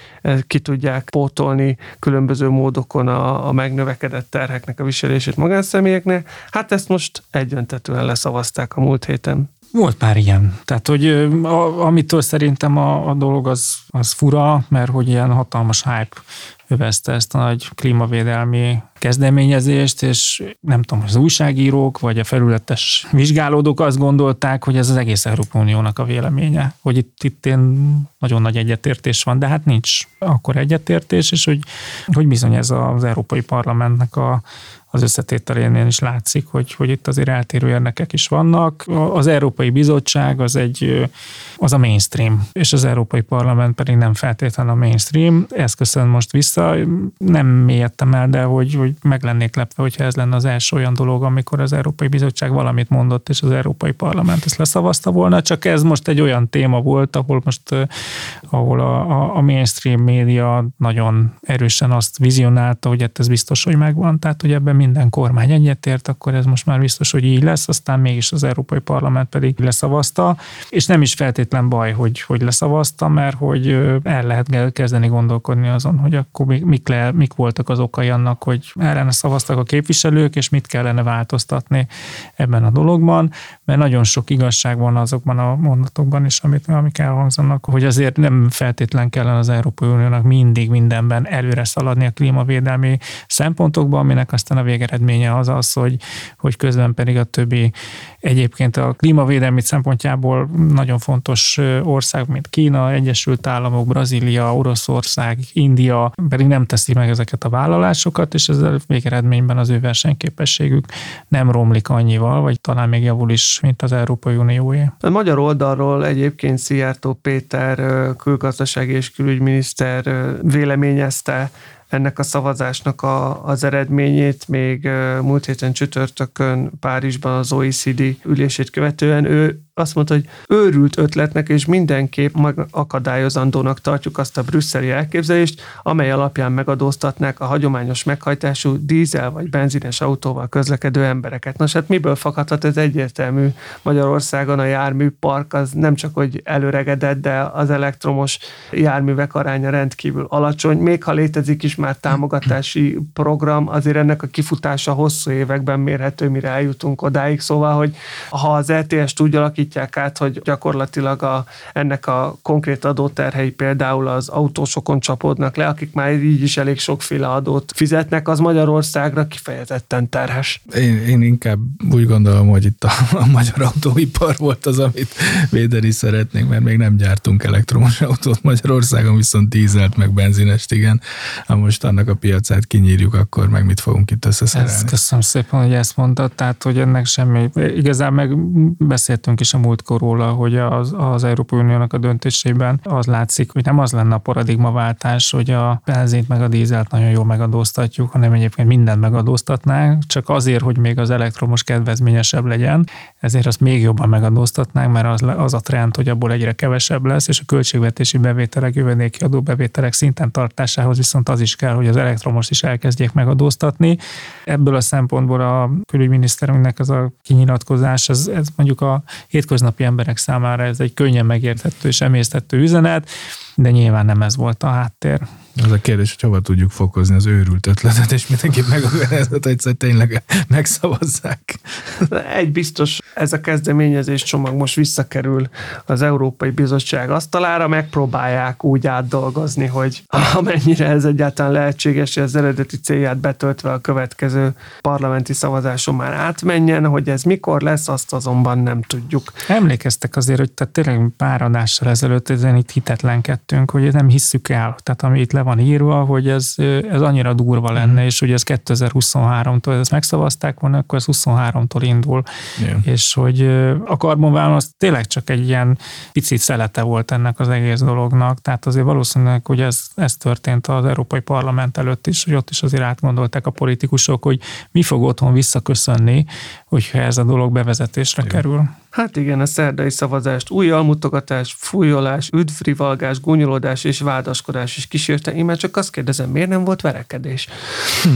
ki tudják pótolni különböző módokon a, a megnövekedett terheknek a viselését magánszemélyeknek. Hát ezt most egyöntetően leszavazták a múlt héten. Volt pár ilyen. Tehát, hogy a, amitől szerintem a, a dolog az, az fura, mert hogy ilyen hatalmas hype övezte ezt a nagy klímavédelmi kezdeményezést, és nem tudom, az újságírók vagy a felületes vizsgálódók azt gondolták, hogy ez az egész Európai Uniónak a véleménye, hogy itt, itt én nagyon nagy egyetértés van, de hát nincs akkor egyetértés, és hogy, hogy bizony ez az Európai Parlamentnek a, az összetételénél is látszik, hogy, hogy itt azért eltérő érdekek is vannak. Az Európai Bizottság az egy, az a mainstream, és az Európai Parlament pedig nem feltétlenül a mainstream. Ezt köszön most vissza. Nem mélyedtem el, de hogy, hogy meg lennék lepve, hogyha ez lenne az első olyan dolog, amikor az Európai Bizottság valamit mondott, és az Európai Parlament ezt leszavazta volna, csak ez most egy olyan téma volt, ahol most, ahol a, a mainstream média nagyon erősen azt vizionálta, hogy hát ez biztos, hogy megvan, tehát hogy ebben minden kormány egyetért, akkor ez most már biztos, hogy így lesz, aztán mégis az Európai Parlament pedig leszavazta, és nem is feltétlen baj, hogy, hogy leszavazta, mert hogy el lehet kezdeni gondolkodni azon, hogy akkor mik, le, mik voltak az okai annak, hogy ellene szavaztak a képviselők, és mit kellene változtatni ebben a dologban, mert nagyon sok igazság van azokban a mondatokban is, amit, amik elhangzanak, hogy azért nem feltétlen kellene az Európai Uniónak mindig mindenben előre szaladni a klímavédelmi szempontokban, aminek aztán a végeredménye az az, hogy, hogy közben pedig a többi egyébként a klímavédelmi szempontjából nagyon fontos ország, mint Kína, Egyesült Államok, Brazília, Oroszország, India pedig nem teszi meg ezeket a vállalásokat, és ezzel végeredményben az ő versenyképességük nem romlik annyival, vagy talán még javul is, mint az Európai Unióé. A magyar oldalról egyébként Szijjártó Péter külgazdasági és külügyminiszter véleményezte ennek a szavazásnak a, az eredményét még múlt héten csütörtökön Párizsban az OECD ülését követően ő azt mondta, hogy őrült ötletnek és mindenképp akadályozandónak tartjuk azt a brüsszeli elképzelést, amely alapján megadóztatnák a hagyományos meghajtású dízel vagy benzines autóval közlekedő embereket. Nos, hát miből fakadhat ez egyértelmű Magyarországon a járműpark az nem csak, hogy előregedett, de az elektromos járművek aránya rendkívül alacsony. Még ha létezik is már támogatási program, azért ennek a kifutása hosszú években mérhető, mire eljutunk odáig. Szóval, hogy ha az ETS-t úgy alakítják át, hogy gyakorlatilag a, ennek a konkrét adóterhei például az autósokon csapódnak le, akik már így is elég sokféle adót fizetnek, az Magyarországra kifejezetten terhes. Én, én inkább úgy gondolom, hogy itt a, a magyar autóipar volt az, amit védeni szeretnénk, mert még nem gyártunk elektromos autót Magyarországon, viszont dízelt meg benzinest, igen. Ha most annak a piacát kinyírjuk, akkor meg mit fogunk itt összeszerelni. Ezt köszönöm szépen, hogy ezt mondtad, tehát hogy ennek semmi, igazán meg beszéltünk is a múltkor róla, hogy az, az Európai Uniónak a döntésében az látszik, hogy nem az lenne a paradigmaváltás, hogy a benzint meg a dízelt nagyon jól megadóztatjuk, hanem egyébként mindent megadóztatnánk, csak azért, hogy még az elektromos kedvezményesebb legyen, ezért azt még jobban megadóztatnánk, mert az, az a trend, hogy abból egyre kevesebb lesz, és a költségvetési bevételek, jövedéki adóbevételek szinten tartásához viszont az is kell, hogy az elektromos is elkezdjék megadóztatni. Ebből a szempontból a külügyminiszterünknek ez a kinyilatkozás, ez, ez mondjuk a hétköznapi emberek számára ez egy könnyen megérthető és emészthető üzenet, de nyilván nem ez volt a háttér. Az a kérdés, hogy hova tudjuk fokozni az őrült ötletet, és mindenki megakadályozott, egyszer tényleg megszavazzák. Egy biztos, ez a kezdeményezés csomag most visszakerül az Európai Bizottság asztalára, megpróbálják úgy átdolgozni, hogy amennyire ez egyáltalán lehetséges, hogy az eredeti célját betöltve a következő parlamenti szavazáson már átmenjen, hogy ez mikor lesz, azt azonban nem tudjuk. Emlékeztek azért, hogy tehát tényleg pár adással ezelőtt ezen itt hitetlenkedtünk, hogy nem hisszük el. Tehát ami itt le van írva, hogy ez, ez annyira durva lenne, mm. és hogy ez 2023-tól ezt megszavazták volna, akkor ez 23-tól indul, yeah. és hogy a karbonvállal az tényleg csak egy ilyen picit szelete volt ennek az egész dolognak, tehát azért valószínűleg, hogy ez, ez történt az Európai Parlament előtt is, hogy ott is azért átgondolták a politikusok, hogy mi fog otthon visszaköszönni, hogyha ez a dolog bevezetésre Igen. kerül. Hát igen, a szerdai szavazást új almutogatás, fújolás, üdvrivalgás, gúnyolódás és vádaskodás is kísérte. Én már csak azt kérdezem, miért nem volt verekedés? Hm.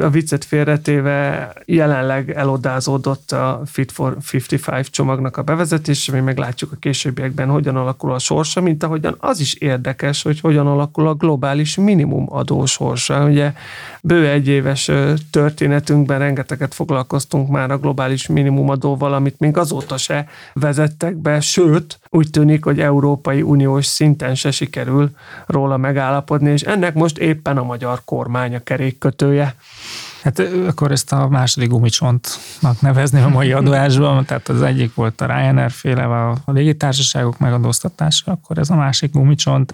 A viccet félretéve jelenleg elodázódott a Fit for 55 csomagnak a bevezetése, mi meglátjuk a későbbiekben, hogyan alakul a sorsa, mint ahogyan az is érdekes, hogy hogyan alakul a globális minimum adó sorsa. Ugye bő egy éves történetünkben rengeteget foglalkoztunk már a globális minimumadóval, amit még azóta se vezettek be, sőt, úgy tűnik, hogy Európai Uniós szinten se sikerül róla megállapodni, és ennek most éppen a magyar kormány a kerékkötője. Hát akkor ezt a második gumicsontnak nevezném a mai adóásban, tehát az egyik volt a Ryanair féle, a légitársaságok megadóztatása, akkor ez a másik gumicsont.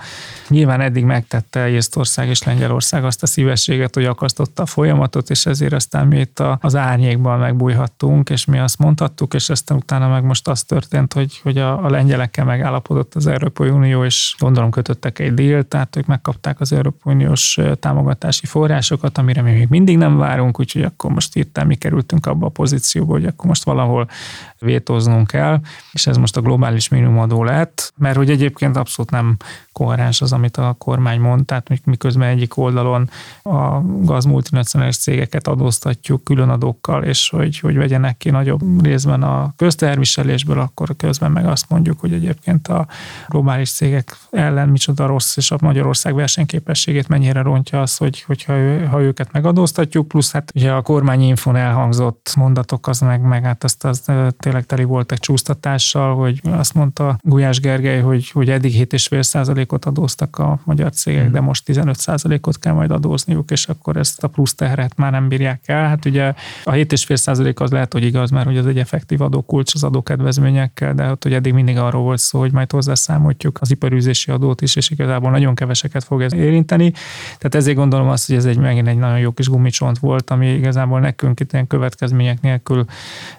Nyilván eddig megtette Észtország és Lengyelország azt a szívességet, hogy akasztotta a folyamatot, és ezért aztán mi itt az árnyékban megbújhattunk, és mi azt mondhattuk, és aztán utána meg most az történt, hogy, hogy a, a lengyelekkel megállapodott az Európai Unió, és gondolom kötöttek egy díl, tehát ők megkapták az Európai Uniós támogatási forrásokat, amire mi még mindig nem vár várunk, úgyhogy akkor most hirtelen mi kerültünk abba a pozícióba, hogy akkor most valahol vétóznunk kell, és ez most a globális minimumadó lett, mert hogy egyébként abszolút nem koherens az, amit a kormány mond, tehát miközben egyik oldalon a gazmultinacionális cégeket adóztatjuk külön adókkal, és hogy, hogy vegyenek ki nagyobb részben a közterviselésből, akkor közben meg azt mondjuk, hogy egyébként a globális cégek ellen micsoda rossz, és a Magyarország versenyképességét mennyire rontja az, hogy, hogyha ő, ha őket megadóztatjuk, plusz hát ugye a kormányinfon elhangzott mondatok, az meg, meg hát azt az tényleg teli voltak csúsztatással, hogy azt mondta Gulyás Gergely, hogy, hogy eddig 7,5 százalékot adóztak a magyar cégek, de mhm. most 15 százalékot kell majd adózniuk, és akkor ezt a plusz terhet már nem bírják el. Hát ugye a 7,5 százalék az lehet, hogy igaz, mert hogy az egy effektív adókulcs az adókedvezményekkel, de hát, hogy eddig mindig arról volt szó, hogy majd hozzászámoljuk az iparűzési adót is, és igazából nagyon keveseket fog ez érinteni. Tehát ezért gondolom azt, hogy ez egy megint egy nagyon jó kis gumicsont volt, ami igazából nekünk itt ilyen következmények nélkül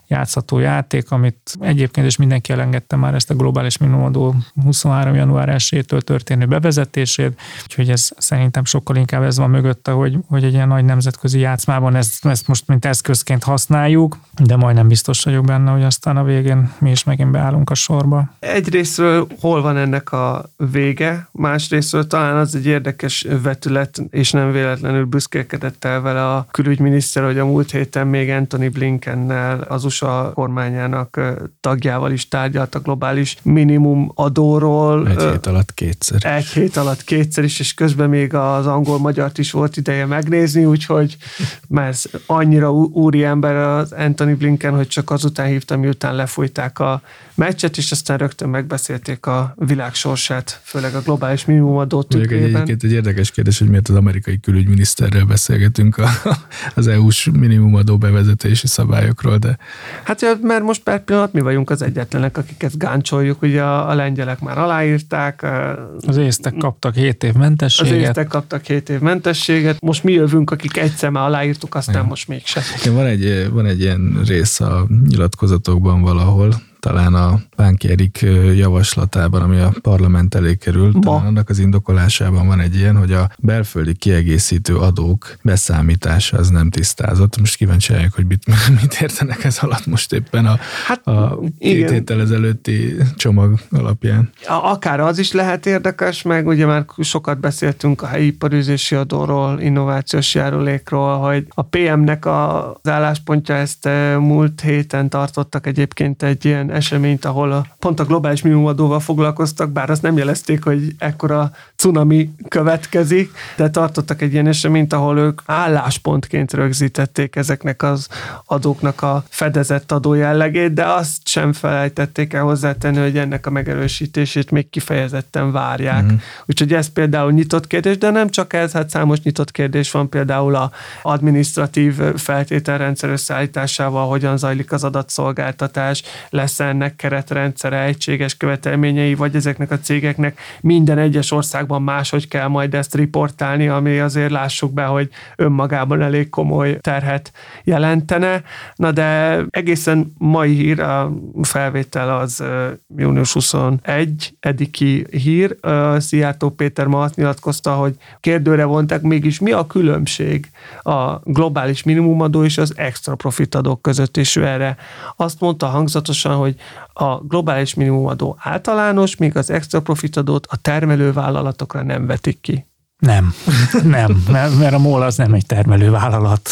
játszható játék, amit egyébként is mindenki elengedte már ezt a globális minimumadó 23. január 1-től történő bevezetését, úgyhogy ez szerintem sokkal inkább ez van mögötte, hogy, hogy egy ilyen nagy nemzetközi játszmában ezt, ezt most mint eszközként használjuk, de majdnem biztos vagyok benne, hogy aztán a végén mi is megint beállunk a sorba. Egyrésztről hol van ennek a vége, másrésztről talán az egy érdekes vetület, és nem véletlenül büszkélkedett el vele a külügyminiszter, hogy a múlt héten még Anthony Blinkennel, az USA kormányának tagjával is tárgyalt a globális minimum adóról. Egy hét alatt kétszer. Egy hét alatt kétszer is, és közben még az angol-magyart is volt ideje megnézni, úgyhogy mert annyira úri ember az Anthony Blinken, hogy csak azután hívtam, miután lefújták a meccset, és aztán rögtön megbeszélték a világ sorsát, főleg a globális minimumadót tükrében. Egyébként egy érdekes kérdés, hogy miért az amerikai külügyminiszterrel beszélgetünk a, az EU-s minimumadó bevezetési szabályokról, de... Hát mert most per pillanat mi vagyunk az egyetlenek, akik ezt gáncsoljuk, ugye a, a lengyelek már aláírták. Az észtek kaptak 7 év mentességet. Az észtek kaptak 7 év mentességet, most mi jövünk, akik egyszer már aláírtuk, aztán ja. most mégse. van egy, van egy ilyen rész a nyilatkozatokban valahol, talán a Bánki Erik javaslatában, ami a parlament elé került, Ma. annak az indokolásában van egy ilyen, hogy a belföldi kiegészítő adók beszámítása az nem tisztázott. Most kíváncsi vagyok, hogy mit, mit értenek ez alatt most éppen a, hát, a két héttel ezelőtti csomag alapján. Akár az is lehet érdekes, meg ugye már sokat beszéltünk a helyi iparűzési adóról, innovációs járulékról, hogy a PM-nek az álláspontja ezt múlt héten tartottak egyébként egy ilyen eseményt, ahol a, pont a globális minimumadóval foglalkoztak, bár azt nem jelezték, hogy ekkora cunami következik, de tartottak egy ilyen eseményt, ahol ők álláspontként rögzítették ezeknek az adóknak a fedezett adó jellegét, de azt sem felejtették el hozzátenni, hogy ennek a megerősítését még kifejezetten várják. Mm. Úgyhogy ez például nyitott kérdés, de nem csak ez, hát számos nyitott kérdés van például a administratív feltételrendszer összeállításával, hogyan zajlik az adatszolgáltatás, lesz ennek keretrendszere, egységes követelményei, vagy ezeknek a cégeknek minden egyes országban máshogy kell majd ezt riportálni, ami azért lássuk be, hogy önmagában elég komoly terhet jelentene. Na de egészen mai hír, a felvétel az június 21, ediki hír. Szijjártó Péter ma azt nyilatkozta, hogy kérdőre vonták, mégis mi a különbség a globális minimumadó és az extra profitadók között, és ő erre azt mondta hangzatosan, hogy a globális minimumadó általános, míg az extra profitadót a termelővállalatokra nem vetik ki. Nem, nem, mert a MOL az nem egy termelővállalat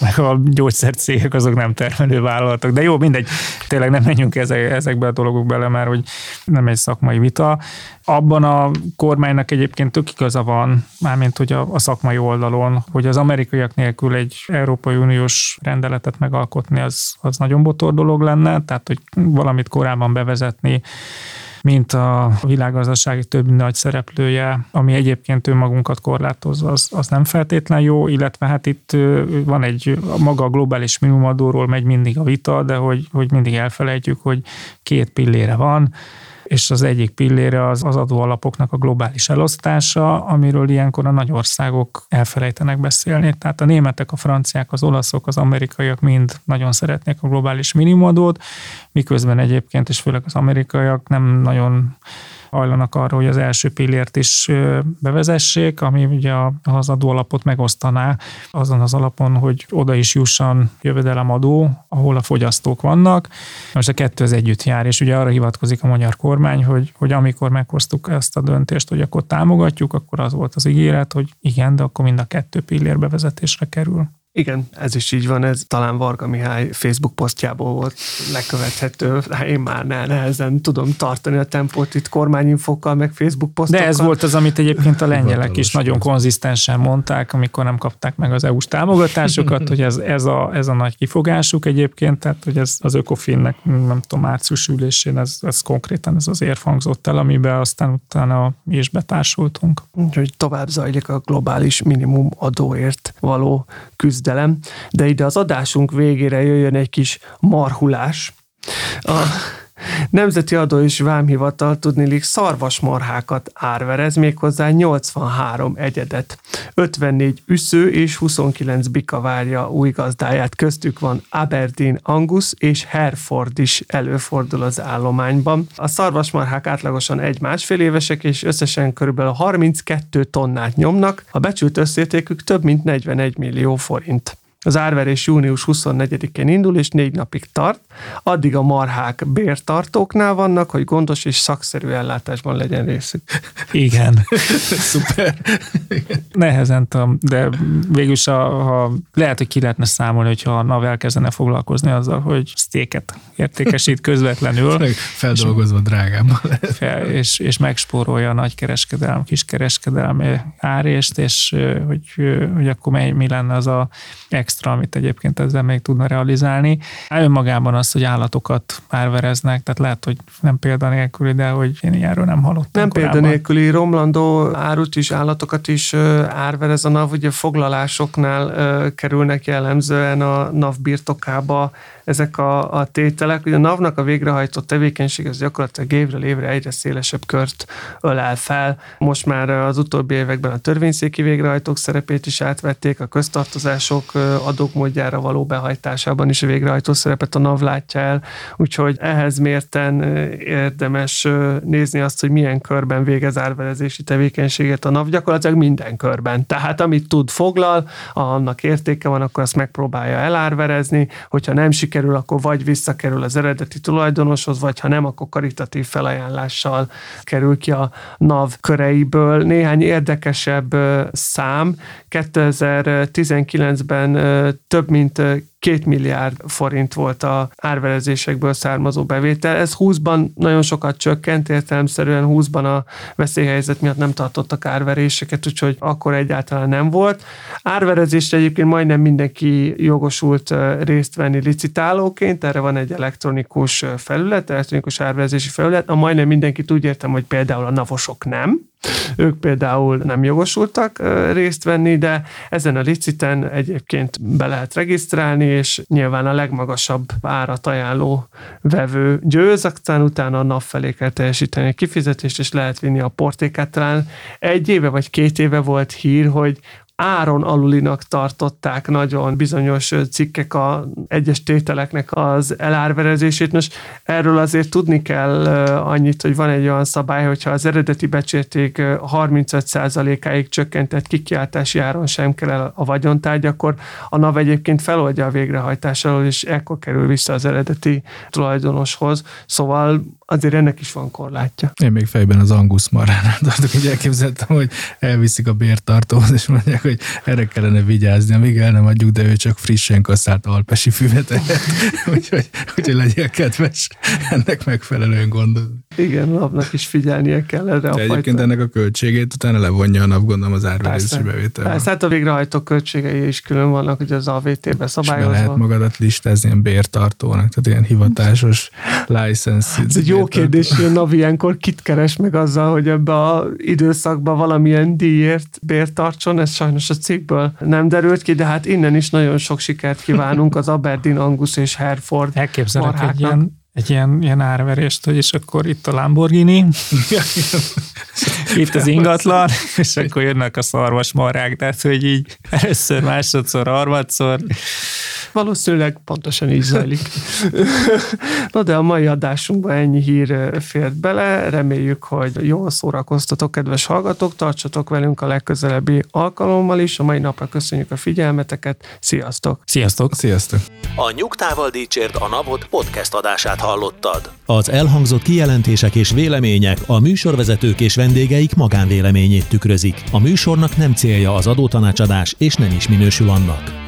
meg a gyógyszercégek azok nem termelő vállalatok. De jó, mindegy, tényleg nem menjünk ezekbe a dolgok bele, mert hogy nem egy szakmai vita. Abban a kormánynak egyébként tök igaza van, mármint hogy a, a szakmai oldalon, hogy az amerikaiak nélkül egy Európai Uniós rendeletet megalkotni, az, az nagyon botor dolog lenne, tehát hogy valamit korábban bevezetni, mint a világgazdasági több nagy szereplője, ami egyébként önmagunkat korlátozza, az, az nem feltétlen jó, illetve hát itt van egy, maga a globális minimumadóról megy mindig a vita, de hogy, hogy mindig elfelejtjük, hogy két pillére van, és az egyik pillére az, az adóalapoknak a globális elosztása, amiről ilyenkor a nagy országok elfelejtenek beszélni. Tehát a németek, a franciák, az olaszok, az amerikaiak mind nagyon szeretnék a globális minimumadót, miközben egyébként, és főleg az amerikaiak nem nagyon hajlanak arra, hogy az első pillért is bevezessék, ami ugye az adóalapot megosztaná azon az alapon, hogy oda is jusson jövedelemadó, ahol a fogyasztók vannak. Most a kettő az együtt jár, és ugye arra hivatkozik a magyar kormány, hogy, hogy amikor meghoztuk ezt a döntést, hogy akkor támogatjuk, akkor az volt az ígéret, hogy igen, de akkor mind a kettő pillér bevezetésre kerül. Igen, ez is így van, ez talán Varga Mihály Facebook posztjából volt lekövethető. Én már ne, nehezen tudom tartani a tempót itt kormányinfokkal, meg Facebook posztokkal. De ez volt az, amit egyébként a lengyelek is nagyon konzisztensen mondták, amikor nem kapták meg az EU-s támogatásokat, hogy ez, ez, a, ez a nagy kifogásuk egyébként, tehát hogy ez az Ökofinnek, nem tudom, március ülésén ez, ez konkrétan ez az érv hangzott el, amiben aztán utána mi is betársultunk. Úgyhogy tovább zajlik a globális minimum adóért való küzdelem küzdelem, de ide az adásunk végére jöjjön egy kis marhulás. A Nemzeti Adó és Vámhivatal tudnilik szarvasmarhákat árverez, méghozzá 83 egyedet. 54 üsző és 29 bika várja új gazdáját. Köztük van Aberdeen Angus és Hereford is előfordul az állományban. A szarvasmarhák átlagosan egy-másfél évesek, és összesen kb. 32 tonnát nyomnak, a becsült összértékük több mint 41 millió forint. Az árverés június 24-én indul, és négy napig tart. Addig a marhák bértartóknál vannak, hogy gondos és szakszerű ellátásban legyen részük. Igen. Szuper. Nehezen tudom, de végülis a, ha lehet, hogy ki lehetne számolni, hogyha a NAV elkezdene foglalkozni azzal, hogy sztéket értékesít közvetlenül. Feldolgozva drágában. Fel, és, és megspórolja a nagykereskedelm, kiskereskedelmi árést, és hogy, hogy akkor mi lenne az a extra extra, amit egyébként ezzel még tudna realizálni. Önmagában az, hogy állatokat árvereznek, tehát lehet, hogy nem példanélküli, de hogy én ilyenről nem hallottam Nem példanélküli, romlandó árut is, állatokat is árverez a NAV, ugye foglalásoknál kerülnek jellemzően a NAV birtokába ezek a, a tételek. Ugye a NAV-nak a végrehajtott tevékenység az gyakorlatilag évről évre egyre szélesebb kört ölel fel. Most már az utóbbi években a törvényszéki végrehajtók szerepét is átvették, a köztartozások adók módjára való behajtásában is végrehajtó szerepet a NAV látja el, úgyhogy ehhez mérten érdemes nézni azt, hogy milyen körben végez árverezési tevékenységet a NAV, gyakorlatilag minden körben. Tehát amit tud, foglal, annak értéke van, akkor azt megpróbálja elárverezni, hogyha nem sikerül, akkor vagy visszakerül az eredeti tulajdonoshoz, vagy ha nem, akkor karitatív felajánlással kerül ki a NAV köreiből. Néhány érdekesebb szám. 2019-ben több mint két milliárd forint volt a árverezésekből származó bevétel. Ez 20-ban nagyon sokat csökkent, értelemszerűen 20-ban a veszélyhelyzet miatt nem tartottak árveréseket, úgyhogy akkor egyáltalán nem volt. Árverezésre egyébként majdnem mindenki jogosult részt venni licitálóként, erre van egy elektronikus felület, elektronikus árverezési felület, a majdnem mindenkit úgy értem, hogy például a navosok nem, Ők például nem jogosultak részt venni, de ezen a liciten egyébként be lehet regisztrálni, és nyilván a legmagasabb árat ajánló vevő győz, aztán utána a nap felé kell teljesíteni a kifizetést, és lehet vinni a portékát. Talán egy éve vagy két éve volt hír, hogy áron alulinak tartották nagyon bizonyos cikkek a egyes tételeknek az elárverezését. Most erről azért tudni kell annyit, hogy van egy olyan szabály, hogyha az eredeti becsérték 35%-áig csökkentett kikiáltási áron sem kell el a vagyontárgy, akkor a NAV egyébként feloldja a végrehajtás alól, és ekkor kerül vissza az eredeti tulajdonoshoz. Szóval azért ennek is van korlátja. Én még fejben az Angus marránál tartok, hogy elképzeltem, hogy elviszik a bértartóhoz, és mondják, hogy erre kellene vigyázni, amíg el nem adjuk, de ő csak frissen kasszált alpesi füvet úgyhogy, úgyhogy legyél kedves ennek megfelelően gondolni. Igen, napnak is figyelnie kell erre de a egyébként fajta. ennek a költségét utána levonja a nap, gondolom az árverési bevétel. Persze, hát a végrehajtó költségei is külön vannak, hogy az AVT-be szabályozva. És lehet magadat listázni ilyen bértartónak, tehát ilyen hivatásos license. Ez egy jó kérdés, hogy a NAV ilyenkor kit keres meg azzal, hogy ebbe a időszakban valamilyen díjért bértartson, ez sajnos a cikkből nem derült ki, de hát innen is nagyon sok sikert kívánunk az Aberdeen, Angus és Hereford Elképzelek egy ilyen egy ilyen, ilyen árverést, hogy és akkor itt a Lamborghini, itt az ingatlan, és akkor jönnek a szarvas marrák, tehát hogy így először, másodszor, harmadszor, Valószínűleg pontosan így zajlik. Na de a mai adásunkban ennyi hír fért bele. Reméljük, hogy jól szórakoztatok, kedves hallgatók. Tartsatok velünk a legközelebbi alkalommal is. A mai napra köszönjük a figyelmeteket. Sziasztok! Sziasztok! Sziasztok! A Nyugtával Dícsért a Napot podcast adását hallottad. Az elhangzott kijelentések és vélemények a műsorvezetők és vendégeik magánvéleményét tükrözik. A műsornak nem célja az adótanácsadás, és nem is minősül annak.